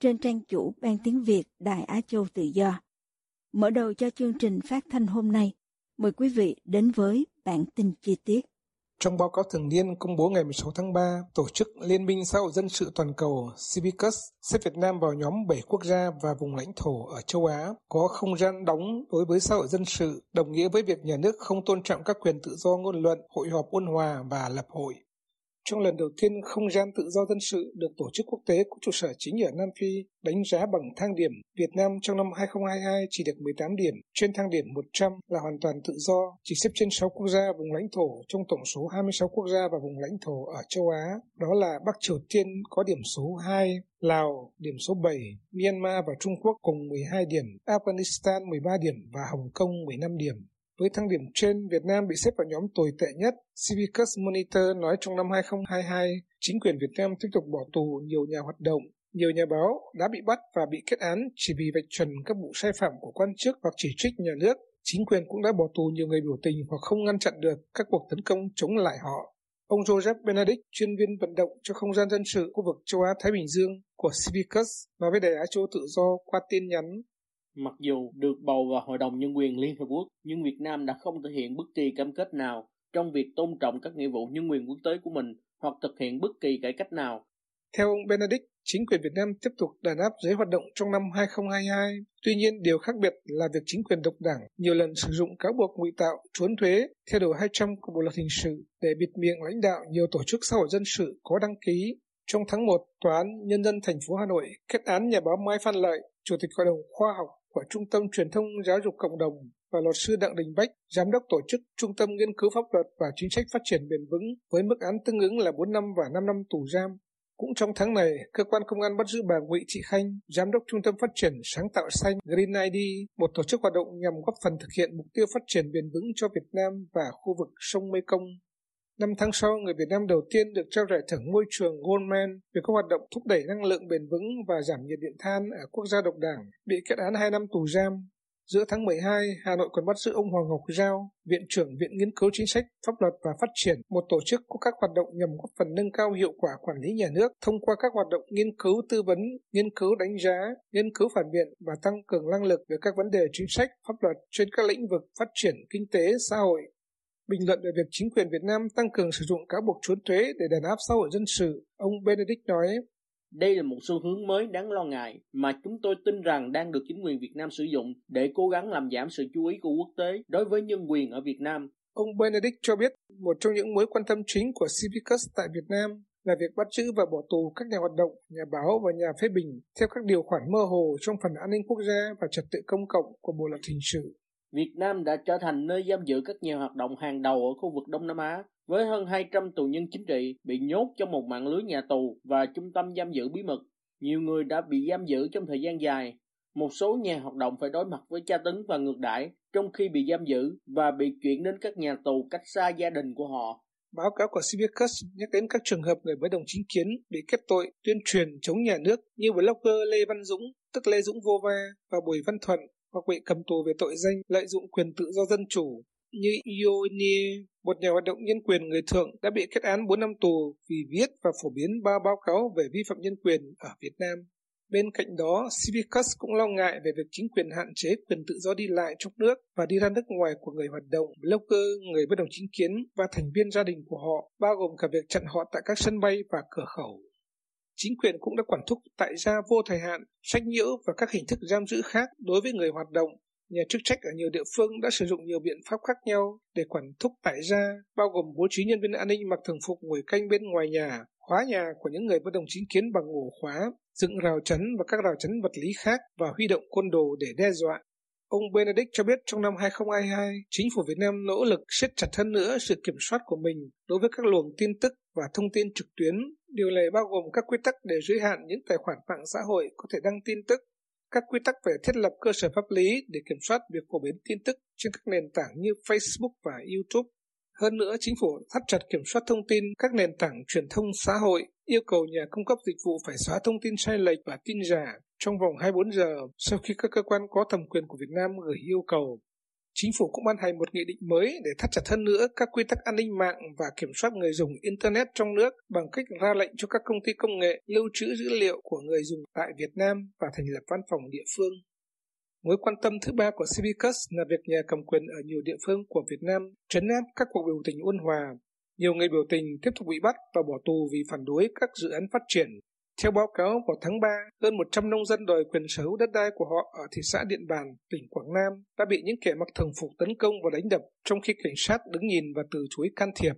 trên trang chủ Ban Tiếng Việt Đài Á Châu Tự Do. Mở đầu cho chương trình phát thanh hôm nay, mời quý vị đến với bản tin chi tiết. Trong báo cáo thường niên công bố ngày 16 tháng 3, Tổ chức Liên minh xã hội dân sự toàn cầu Civicus xếp Việt Nam vào nhóm 7 quốc gia và vùng lãnh thổ ở châu Á có không gian đóng đối với xã hội dân sự, đồng nghĩa với việc nhà nước không tôn trọng các quyền tự do ngôn luận, hội họp ôn hòa và lập hội. Trong lần đầu tiên, không gian tự do dân sự được tổ chức quốc tế có trụ sở chính ở Nam Phi đánh giá bằng thang điểm. Việt Nam trong năm 2022 chỉ được 18 điểm, trên thang điểm 100 là hoàn toàn tự do, chỉ xếp trên 6 quốc gia vùng lãnh thổ trong tổng số 26 quốc gia và vùng lãnh thổ ở châu Á. Đó là Bắc Triều Tiên có điểm số 2, Lào điểm số 7, Myanmar và Trung Quốc cùng 12 điểm, Afghanistan 13 điểm và Hồng Kông 15 điểm. Với thang điểm trên, Việt Nam bị xếp vào nhóm tồi tệ nhất. Civicus Monitor nói trong năm 2022, chính quyền Việt Nam tiếp tục bỏ tù nhiều nhà hoạt động, nhiều nhà báo đã bị bắt và bị kết án chỉ vì vạch trần các vụ sai phạm của quan chức hoặc chỉ trích nhà nước. Chính quyền cũng đã bỏ tù nhiều người biểu tình hoặc không ngăn chặn được các cuộc tấn công chống lại họ. Ông Joseph Benedict, chuyên viên vận động cho không gian dân sự khu vực châu Á-Thái Bình Dương của Civicus, nói với Đài Á Châu Tự Do qua tin nhắn Mặc dù được bầu vào Hội đồng Nhân quyền Liên Hợp Quốc, nhưng Việt Nam đã không thực hiện bất kỳ cam kết nào trong việc tôn trọng các nghĩa vụ nhân quyền quốc tế của mình hoặc thực hiện bất kỳ cải cách nào. Theo ông Benedict, chính quyền Việt Nam tiếp tục đàn áp giới hoạt động trong năm 2022. Tuy nhiên, điều khác biệt là việc chính quyền độc đảng nhiều lần sử dụng cáo buộc ngụy tạo, trốn thuế theo điều 200 của Bộ luật hình sự để bịt miệng lãnh đạo nhiều tổ chức xã hội dân sự có đăng ký. Trong tháng 1, Tòa án Nhân dân thành phố Hà Nội kết án nhà báo Mai Phan Lợi, Chủ tịch Hội đồng Khoa học của Trung tâm Truyền thông Giáo dục Cộng đồng và luật sư Đặng Đình Bách, giám đốc tổ chức Trung tâm Nghiên cứu Pháp luật và Chính sách Phát triển Bền vững với mức án tương ứng là 4 năm và 5 năm tù giam. Cũng trong tháng này, cơ quan công an bắt giữ bà nguyễn Thị Khanh, giám đốc Trung tâm Phát triển Sáng tạo xanh Green ID, một tổ chức hoạt động nhằm góp phần thực hiện mục tiêu phát triển bền vững cho Việt Nam và khu vực sông Mekong. Năm tháng sau, người Việt Nam đầu tiên được trao giải thưởng môi trường Goldman vì các hoạt động thúc đẩy năng lượng bền vững và giảm nhiệt điện than ở quốc gia độc đảng, bị kết án 2 năm tù giam. Giữa tháng 12, Hà Nội còn bắt giữ ông Hoàng Ngọc Giao, Viện trưởng Viện Nghiên cứu Chính sách, Pháp luật và Phát triển, một tổ chức có các hoạt động nhằm góp phần nâng cao hiệu quả quản lý nhà nước thông qua các hoạt động nghiên cứu tư vấn, nghiên cứu đánh giá, nghiên cứu phản biện và tăng cường năng lực về các vấn đề chính sách, pháp luật trên các lĩnh vực phát triển kinh tế, xã hội, Bình luận về việc chính quyền Việt Nam tăng cường sử dụng cáo buộc trốn thuế để đàn áp xã hội dân sự, ông Benedict nói, đây là một xu hướng mới đáng lo ngại mà chúng tôi tin rằng đang được chính quyền Việt Nam sử dụng để cố gắng làm giảm sự chú ý của quốc tế đối với nhân quyền ở Việt Nam. Ông Benedict cho biết một trong những mối quan tâm chính của Civicus tại Việt Nam là việc bắt giữ và bỏ tù các nhà hoạt động, nhà báo và nhà phê bình theo các điều khoản mơ hồ trong phần an ninh quốc gia và trật tự công cộng của Bộ luật hình sự. Việt Nam đã trở thành nơi giam giữ các nhà hoạt động hàng đầu ở khu vực Đông Nam Á, với hơn 200 tù nhân chính trị bị nhốt trong một mạng lưới nhà tù và trung tâm giam giữ bí mật. Nhiều người đã bị giam giữ trong thời gian dài. Một số nhà hoạt động phải đối mặt với tra tấn và ngược đãi trong khi bị giam giữ và bị chuyển đến các nhà tù cách xa gia đình của họ. Báo cáo của Civicus nhắc đến các trường hợp người bất đồng chính kiến bị kết tội tuyên truyền chống nhà nước như blogger Lê Văn Dũng, tức Lê Dũng Vô Va và Bùi Văn Thuận hoặc bị cầm tù về tội danh lợi dụng quyền tự do dân chủ như Ionie, một nhà hoạt động nhân quyền người thượng đã bị kết án 4 năm tù vì viết và phổ biến ba báo cáo về vi phạm nhân quyền ở Việt Nam. Bên cạnh đó, Civicus cũng lo ngại về việc chính quyền hạn chế quyền tự do đi lại trong nước và đi ra nước ngoài của người hoạt động, blogger, người bất đồng chính kiến và thành viên gia đình của họ, bao gồm cả việc chặn họ tại các sân bay và cửa khẩu. Chính quyền cũng đã quản thúc tại gia vô thời hạn, sách nhiễu và các hình thức giam giữ khác đối với người hoạt động. Nhà chức trách ở nhiều địa phương đã sử dụng nhiều biện pháp khác nhau để quản thúc tại gia, bao gồm bố trí nhân viên an ninh mặc thường phục ngồi canh bên ngoài nhà, khóa nhà của những người bất đồng chính kiến bằng ổ khóa, dựng rào chắn và các rào chắn vật lý khác và huy động côn đồ để đe dọa. Ông Benedict cho biết trong năm 2022, chính phủ Việt Nam nỗ lực siết chặt hơn nữa sự kiểm soát của mình đối với các luồng tin tức và thông tin trực tuyến. Điều này bao gồm các quy tắc để giới hạn những tài khoản mạng xã hội có thể đăng tin tức, các quy tắc về thiết lập cơ sở pháp lý để kiểm soát việc phổ biến tin tức trên các nền tảng như Facebook và YouTube. Hơn nữa, chính phủ thắt chặt kiểm soát thông tin các nền tảng truyền thông xã hội, yêu cầu nhà cung cấp dịch vụ phải xóa thông tin sai lệch và tin giả trong vòng 24 giờ sau khi các cơ quan có thẩm quyền của Việt Nam gửi yêu cầu. Chính phủ cũng ban hành một nghị định mới để thắt chặt hơn nữa các quy tắc an ninh mạng và kiểm soát người dùng Internet trong nước bằng cách ra lệnh cho các công ty công nghệ lưu trữ dữ liệu của người dùng tại Việt Nam và thành lập văn phòng địa phương. Mối quan tâm thứ ba của Civicus là việc nhà cầm quyền ở nhiều địa phương của Việt Nam trấn áp các cuộc biểu tình ôn hòa. Nhiều người biểu tình tiếp tục bị bắt và bỏ tù vì phản đối các dự án phát triển. Theo báo cáo vào tháng 3, hơn 100 nông dân đòi quyền sở hữu đất đai của họ ở thị xã Điện Bàn, tỉnh Quảng Nam đã bị những kẻ mặc thường phục tấn công và đánh đập trong khi cảnh sát đứng nhìn và từ chối can thiệp.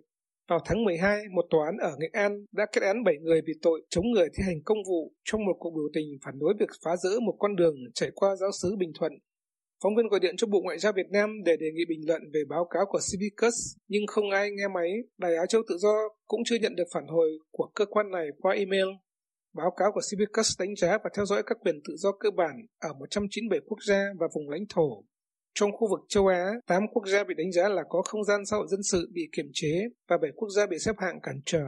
Vào tháng 12, một tòa án ở Nghệ An đã kết án 7 người vì tội chống người thi hành công vụ trong một cuộc biểu tình phản đối việc phá rỡ một con đường chạy qua giáo xứ Bình Thuận. Phóng viên gọi điện cho Bộ Ngoại giao Việt Nam để đề nghị bình luận về báo cáo của Civicus, nhưng không ai nghe máy. Đài Á Châu Tự Do cũng chưa nhận được phản hồi của cơ quan này qua email. Báo cáo của Civicus đánh giá và theo dõi các quyền tự do cơ bản ở 197 quốc gia và vùng lãnh thổ trong khu vực châu Á, 8 quốc gia bị đánh giá là có không gian xã hội dân sự bị kiềm chế và 7 quốc gia bị xếp hạng cản trở.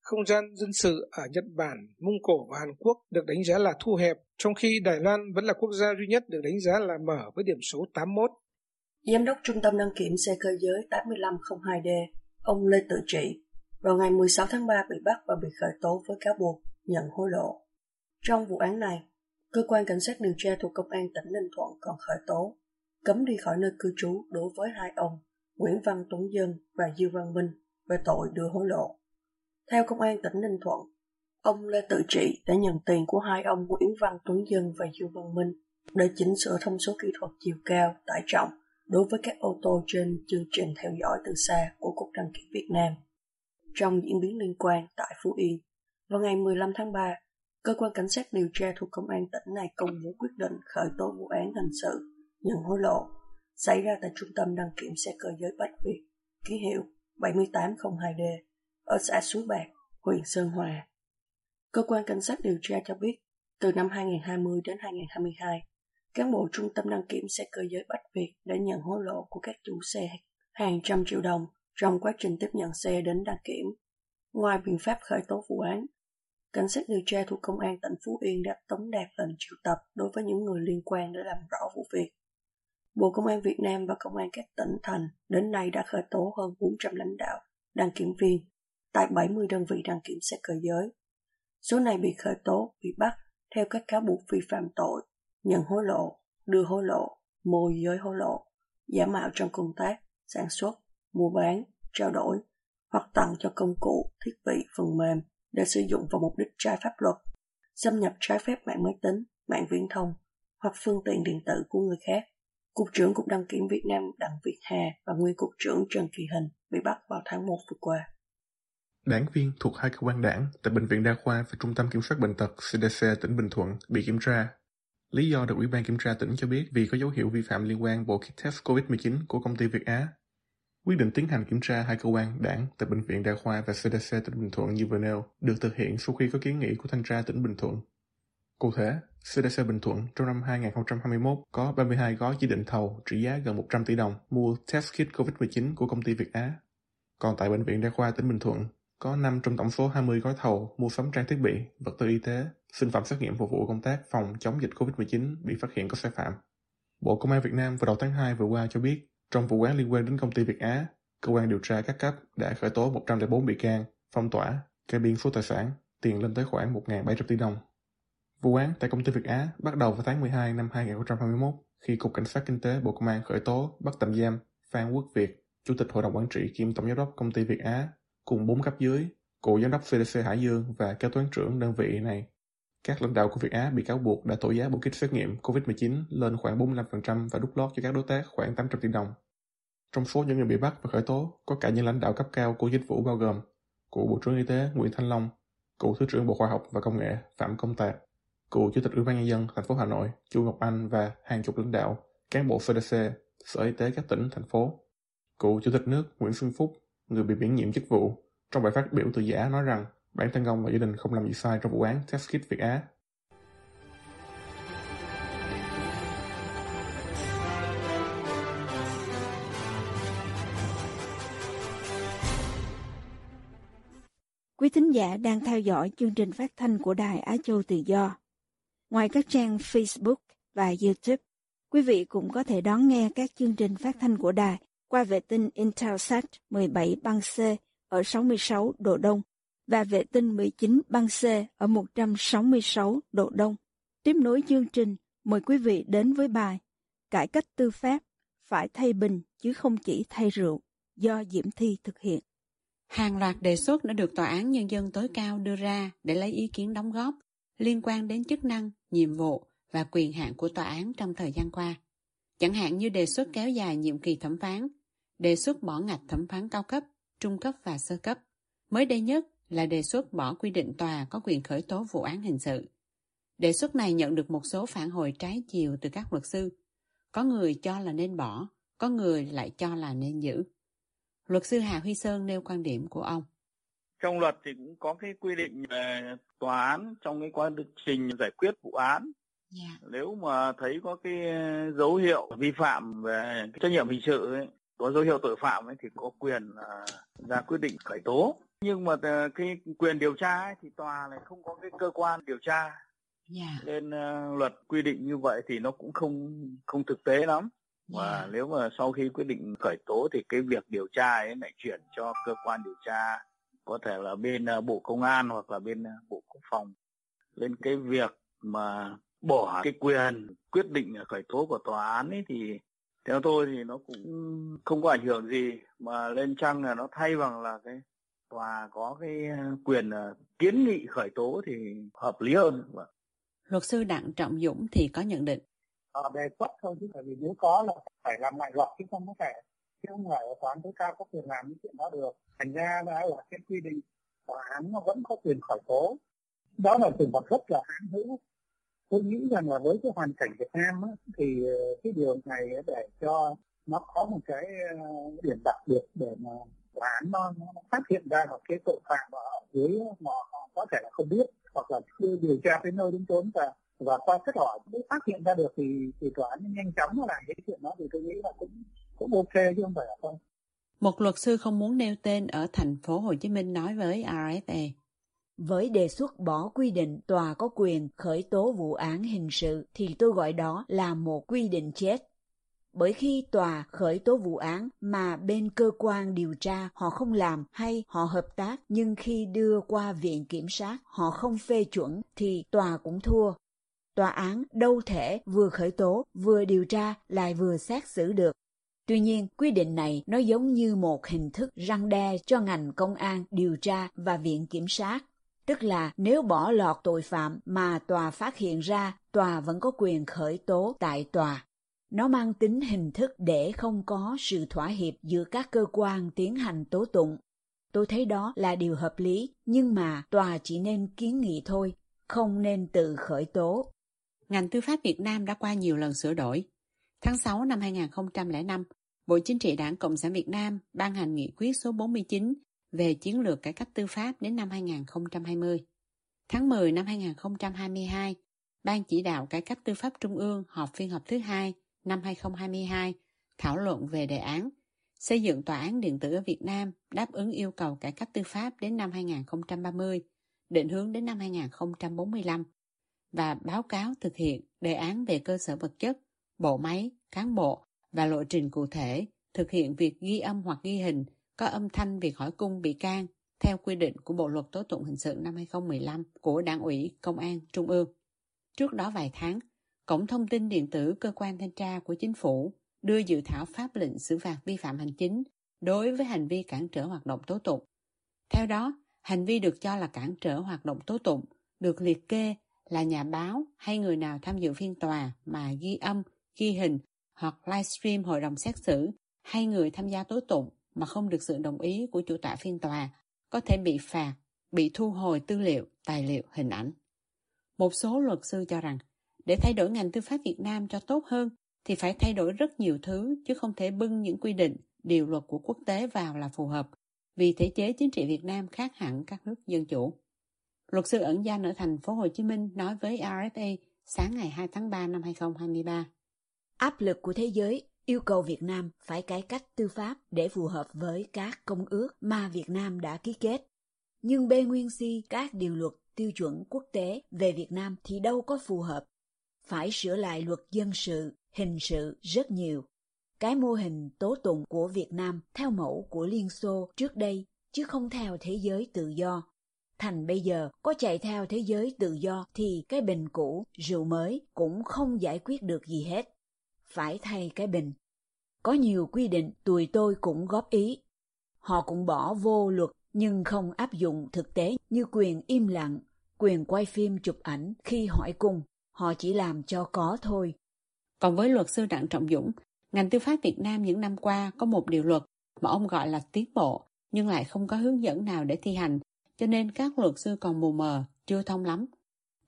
Không gian dân sự ở Nhật Bản, Mông Cổ và Hàn Quốc được đánh giá là thu hẹp, trong khi Đài Loan vẫn là quốc gia duy nhất được đánh giá là mở với điểm số 81. Giám đốc Trung tâm đăng kiểm xe cơ giới 8502D, ông Lê Tự Trị, vào ngày 16 tháng 3 bị bắt và bị khởi tố với cáo buộc nhận hối lộ. Trong vụ án này, cơ quan cảnh sát điều tra thuộc công an tỉnh Ninh Thuận còn khởi tố cấm đi khỏi nơi cư trú đối với hai ông Nguyễn Văn Tuấn Dân và Dư Văn Minh về tội đưa hối lộ. Theo Công an tỉnh Ninh Thuận, ông Lê Tự Trị đã nhận tiền của hai ông Nguyễn Văn Tuấn Dân và Dư Văn Minh để chỉnh sửa thông số kỹ thuật chiều cao, tải trọng đối với các ô tô trên chương trình theo dõi từ xa của Cục Đăng kiểm Việt Nam. Trong diễn biến liên quan tại Phú Yên, vào ngày 15 tháng 3, cơ quan cảnh sát điều tra thuộc công an tỉnh này công bố quyết định khởi tố vụ án hình sự nhận hối lộ xảy ra tại trung tâm đăng kiểm xe cơ giới Bách Việt, ký hiệu 7802D ở xã Suối Bạc, huyện Sơn Hòa. Cơ quan cảnh sát điều tra cho biết, từ năm 2020 đến 2022, cán bộ trung tâm đăng kiểm xe cơ giới Bách Việt đã nhận hối lộ của các chủ xe hàng trăm triệu đồng trong quá trình tiếp nhận xe đến đăng kiểm. Ngoài biện pháp khởi tố vụ án, cảnh sát điều tra thuộc công an tỉnh Phú Yên đã tống đạt lệnh triệu tập đối với những người liên quan để làm rõ vụ việc. Bộ Công an Việt Nam và Công an các tỉnh thành đến nay đã khởi tố hơn 400 lãnh đạo, đăng kiểm viên tại 70 đơn vị đăng kiểm xe cơ giới. Số này bị khởi tố, bị bắt theo các cáo buộc vi phạm tội, nhận hối lộ, đưa hối lộ, môi giới hối lộ, giả mạo trong công tác, sản xuất, mua bán, trao đổi hoặc tặng cho công cụ, thiết bị, phần mềm để sử dụng vào mục đích trái pháp luật, xâm nhập trái phép mạng máy tính, mạng viễn thông hoặc phương tiện điện tử của người khác Cục trưởng Cục Đăng kiểm Việt Nam Đặng Việt Hà và nguyên Cục trưởng Trần Kỳ Hình bị bắt vào tháng 1 vừa qua. Đảng viên thuộc hai cơ quan đảng tại Bệnh viện Đa khoa và Trung tâm Kiểm soát Bệnh tật CDC tỉnh Bình Thuận bị kiểm tra. Lý do được Ủy ban Kiểm tra tỉnh cho biết vì có dấu hiệu vi phạm liên quan bộ kit test COVID-19 của công ty Việt Á. Quyết định tiến hành kiểm tra hai cơ quan đảng tại Bệnh viện Đa khoa và CDC tỉnh Bình Thuận như vừa nêu được thực hiện sau khi có kiến nghị của thanh tra tỉnh Bình Thuận. Cụ thể, CDC Bình Thuận trong năm 2021 có 32 gói chỉ định thầu trị giá gần 100 tỷ đồng mua test kit COVID-19 của công ty Việt Á. Còn tại Bệnh viện Đa khoa tỉnh Bình Thuận, có 5 trong tổng số 20 gói thầu mua sắm trang thiết bị, vật tư y tế, sinh phẩm xét nghiệm phục vụ công tác phòng chống dịch COVID-19 bị phát hiện có sai phạm. Bộ Công an Việt Nam vào đầu tháng 2 vừa qua cho biết, trong vụ án liên quan đến công ty Việt Á, cơ quan điều tra các cấp đã khởi tố 104 bị can, phong tỏa, kê biên số tài sản, tiền lên tới khoảng 1.700 tỷ đồng. Vụ án tại công ty Việt Á bắt đầu vào tháng 12 năm 2021 khi Cục Cảnh sát Kinh tế Bộ Công an khởi tố bắt tạm giam Phan Quốc Việt, Chủ tịch Hội đồng Quản trị kiêm Tổng giám đốc công ty Việt Á, cùng bốn cấp dưới, cựu giám đốc CDC Hải Dương và kế toán trưởng đơn vị này. Các lãnh đạo của Việt Á bị cáo buộc đã thổi giá bộ kit xét nghiệm COVID-19 lên khoảng 45% và đút lót cho các đối tác khoảng 800 tỷ đồng. Trong số những người bị bắt và khởi tố có cả những lãnh đạo cấp cao của dịch vụ bao gồm cựu Bộ trưởng Y tế Nguyễn Thanh Long, cựu Thứ trưởng Bộ Khoa học và Công nghệ Phạm Công Tạc, cựu Chủ tịch Ủy ban nhân dân thành phố Hà Nội Chu Ngọc Anh và hàng chục lãnh đạo, cán bộ CDC, Sở Y tế các tỉnh, thành phố. Cựu Chủ tịch nước Nguyễn Xuân Phúc, người bị miễn nhiệm chức vụ, trong bài phát biểu từ giả nói rằng bản thân ông và gia đình không làm gì sai trong vụ án test kit Việt Á. Quý thính giả đang theo dõi chương trình phát thanh của Đài Á Châu Tự Do. Ngoài các trang Facebook và YouTube, quý vị cũng có thể đón nghe các chương trình phát thanh của đài qua vệ tinh Intelsat 17 băng C ở 66 độ Đông và vệ tinh 19 băng C ở 166 độ Đông. Tiếp nối chương trình, mời quý vị đến với bài Cải cách tư pháp phải thay bình chứ không chỉ thay rượu do Diễm Thi thực hiện. Hàng loạt đề xuất đã được Tòa án Nhân dân tối cao đưa ra để lấy ý kiến đóng góp liên quan đến chức năng, nhiệm vụ và quyền hạn của tòa án trong thời gian qua. Chẳng hạn như đề xuất kéo dài nhiệm kỳ thẩm phán, đề xuất bỏ ngạch thẩm phán cao cấp, trung cấp và sơ cấp. Mới đây nhất là đề xuất bỏ quy định tòa có quyền khởi tố vụ án hình sự. Đề xuất này nhận được một số phản hồi trái chiều từ các luật sư. Có người cho là nên bỏ, có người lại cho là nên giữ. Luật sư Hà Huy Sơn nêu quan điểm của ông. Trong luật thì cũng có cái quy định về tòa án trong cái quá trình giải quyết vụ án. Yeah. Dạ. Nếu mà thấy có cái dấu hiệu vi phạm về trách nhiệm hình sự ấy, có dấu hiệu tội phạm ấy, thì có quyền uh, ra quyết định khởi tố. Nhưng mà uh, cái quyền điều tra ấy, thì tòa lại không có cái cơ quan điều tra. Yeah. Dạ. Nên uh, luật quy định như vậy thì nó cũng không không thực tế lắm và yeah. nếu mà sau khi quyết định khởi tố thì cái việc điều tra ấy lại chuyển cho cơ quan điều tra có thể là bên uh, bộ công an hoặc là bên uh, bộ quốc phòng lên cái việc mà bỏ cái quyền quyết định khởi tố của tòa án ấy thì theo tôi thì nó cũng không có ảnh hưởng gì mà lên chăng là nó thay bằng là cái tòa có cái uh, quyền kiến nghị khởi tố thì hợp lý hơn. Luật sư Đặng Trọng Dũng thì có nhận định. Uh, đề xuất thôi chứ bởi vì nếu có là phải làm lại luật chứ không có thể chứ không phải ở tòa án tối cao có quyền làm những chuyện đó được. Thành ra đã là cái quy định tòa án nó vẫn có quyền khởi tố. Đó là trường hợp rất là hãn hữu. Tôi nghĩ rằng là với cái hoàn cảnh Việt Nam á, thì ờ, cái điều này để cho nó có một cái ờ, điểm đặc biệt để mà án nó, nó phát hiện ra một cái tội phạm ở dưới mà họ có thể là không biết hoặc là chưa điều tra tới nơi đến chốn và và qua kết hỏi mới phát hiện ra được thì thì tòa án nhanh chóng nó làm cái chuyện đó thì tôi nghĩ là cũng cũng ok chứ không phải là không. Một luật sư không muốn nêu tên ở thành phố Hồ Chí Minh nói với RFA. Với đề xuất bỏ quy định tòa có quyền khởi tố vụ án hình sự thì tôi gọi đó là một quy định chết. Bởi khi tòa khởi tố vụ án mà bên cơ quan điều tra họ không làm hay họ hợp tác nhưng khi đưa qua viện kiểm sát họ không phê chuẩn thì tòa cũng thua tòa án đâu thể vừa khởi tố, vừa điều tra lại vừa xét xử được. Tuy nhiên, quy định này nó giống như một hình thức răng đe cho ngành công an, điều tra và viện kiểm sát. Tức là nếu bỏ lọt tội phạm mà tòa phát hiện ra, tòa vẫn có quyền khởi tố tại tòa. Nó mang tính hình thức để không có sự thỏa hiệp giữa các cơ quan tiến hành tố tụng. Tôi thấy đó là điều hợp lý, nhưng mà tòa chỉ nên kiến nghị thôi, không nên tự khởi tố ngành tư pháp Việt Nam đã qua nhiều lần sửa đổi. Tháng 6 năm 2005, Bộ Chính trị Đảng Cộng sản Việt Nam ban hành nghị quyết số 49 về chiến lược cải cách tư pháp đến năm 2020. Tháng 10 năm 2022, Ban chỉ đạo cải cách tư pháp Trung ương họp phiên họp thứ hai năm 2022 thảo luận về đề án xây dựng tòa án điện tử ở Việt Nam đáp ứng yêu cầu cải cách tư pháp đến năm 2030, định hướng đến năm 2045 và báo cáo thực hiện đề án về cơ sở vật chất, bộ máy, cán bộ và lộ trình cụ thể thực hiện việc ghi âm hoặc ghi hình có âm thanh việc hỏi cung bị can theo quy định của Bộ luật tố tụng hình sự năm 2015 của Đảng ủy Công an Trung ương. Trước đó vài tháng, Cổng thông tin điện tử cơ quan thanh tra của chính phủ đưa dự thảo pháp lệnh xử phạt vi phạm hành chính đối với hành vi cản trở hoạt động tố tụng. Theo đó, hành vi được cho là cản trở hoạt động tố tụng được liệt kê là nhà báo hay người nào tham dự phiên tòa mà ghi âm, ghi hình hoặc livestream hội đồng xét xử hay người tham gia tố tụng mà không được sự đồng ý của chủ tọa phiên tòa có thể bị phạt, bị thu hồi tư liệu, tài liệu, hình ảnh. Một số luật sư cho rằng để thay đổi ngành tư pháp Việt Nam cho tốt hơn thì phải thay đổi rất nhiều thứ chứ không thể bưng những quy định, điều luật của quốc tế vào là phù hợp vì thể chế chính trị Việt Nam khác hẳn các nước dân chủ. Luật sư ẩn danh ở thành phố Hồ Chí Minh nói với RFA sáng ngày 2 tháng 3 năm 2023. Áp lực của thế giới yêu cầu Việt Nam phải cải cách tư pháp để phù hợp với các công ước mà Việt Nam đã ký kết. Nhưng bê nguyên si các điều luật tiêu chuẩn quốc tế về Việt Nam thì đâu có phù hợp. Phải sửa lại luật dân sự, hình sự rất nhiều. Cái mô hình tố tụng của Việt Nam theo mẫu của Liên Xô trước đây, chứ không theo thế giới tự do. Thành bây giờ có chạy theo thế giới tự do thì cái bình cũ, rượu mới cũng không giải quyết được gì hết. Phải thay cái bình. Có nhiều quy định tụi tôi cũng góp ý. Họ cũng bỏ vô luật nhưng không áp dụng thực tế như quyền im lặng, quyền quay phim chụp ảnh khi hỏi cung. Họ chỉ làm cho có thôi. Còn với luật sư Đặng Trọng Dũng, ngành tư pháp Việt Nam những năm qua có một điều luật mà ông gọi là tiến bộ, nhưng lại không có hướng dẫn nào để thi hành, cho nên các luật sư còn mù mờ, chưa thông lắm.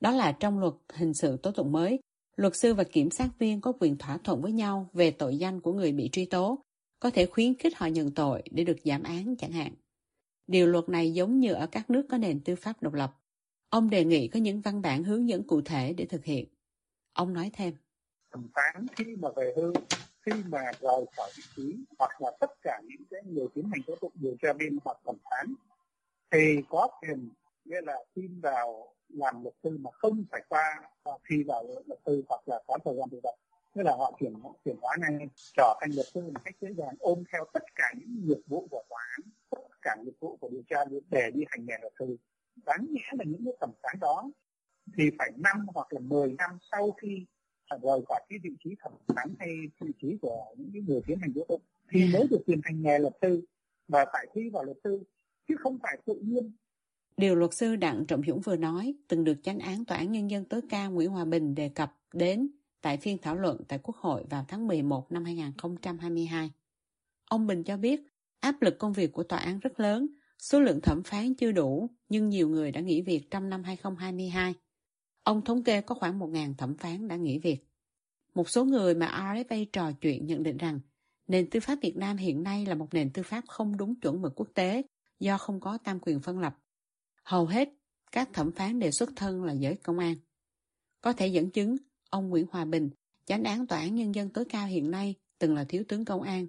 Đó là trong luật hình sự tố tụng mới, luật sư và kiểm sát viên có quyền thỏa thuận với nhau về tội danh của người bị truy tố, có thể khuyến khích họ nhận tội để được giảm án chẳng hạn. Điều luật này giống như ở các nước có nền tư pháp độc lập. Ông đề nghị có những văn bản hướng dẫn cụ thể để thực hiện. Ông nói thêm. Thẩm phán khi mà về hưu, khi mà rời khỏi vị trí hoặc là tất cả những cái người tiến hành tố tụng điều tra viên hoặc thẩm phán thì có quyền nghĩa là xin vào làm luật sư mà không phải qua à, thi vào luật sư hoặc là có thời gian thực tập nghĩa là họ chuyển chuyển hóa ngay trở thành luật sư một cách dễ dàng ôm theo tất cả những nghiệp vụ của tòa án tất cả nghiệp vụ của điều tra để đi hành nghề luật sư đáng nhẽ là những cái thẩm phán đó thì phải năm hoặc là 10 năm sau khi rời khỏi cái vị trí thẩm phán hay vị trí của những người tiến hành tố tụng thì mới được quyền hành nghề luật sư và phải thi vào luật sư chứ không phải tự nhiên Điều luật sư Đặng Trọng Dũng vừa nói từng được chánh án Tòa án Nhân dân tối cao Nguyễn Hòa Bình đề cập đến tại phiên thảo luận tại Quốc hội vào tháng 11 năm 2022. Ông Bình cho biết áp lực công việc của tòa án rất lớn, số lượng thẩm phán chưa đủ nhưng nhiều người đã nghỉ việc trong năm 2022. Ông thống kê có khoảng 1.000 thẩm phán đã nghỉ việc. Một số người mà RFA trò chuyện nhận định rằng nền tư pháp Việt Nam hiện nay là một nền tư pháp không đúng chuẩn mực quốc tế do không có tam quyền phân lập. Hầu hết các thẩm phán đều xuất thân là giới công an. Có thể dẫn chứng ông Nguyễn Hòa Bình, chánh án tòa án nhân dân tối cao hiện nay từng là thiếu tướng công an.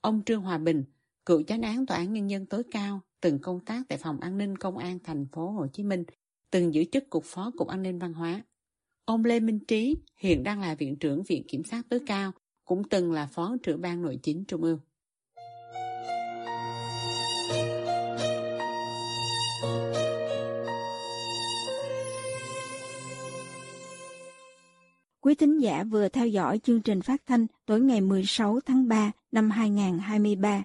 Ông Trương Hòa Bình, cựu chánh án tòa án nhân dân tối cao, từng công tác tại phòng an ninh công an thành phố Hồ Chí Minh, từng giữ chức cục phó cục an ninh văn hóa. Ông Lê Minh Trí hiện đang là viện trưởng viện kiểm sát tối cao, cũng từng là phó trưởng ban nội chính trung ương. Quý thính giả vừa theo dõi chương trình phát thanh tối ngày 16 tháng 3 năm 2023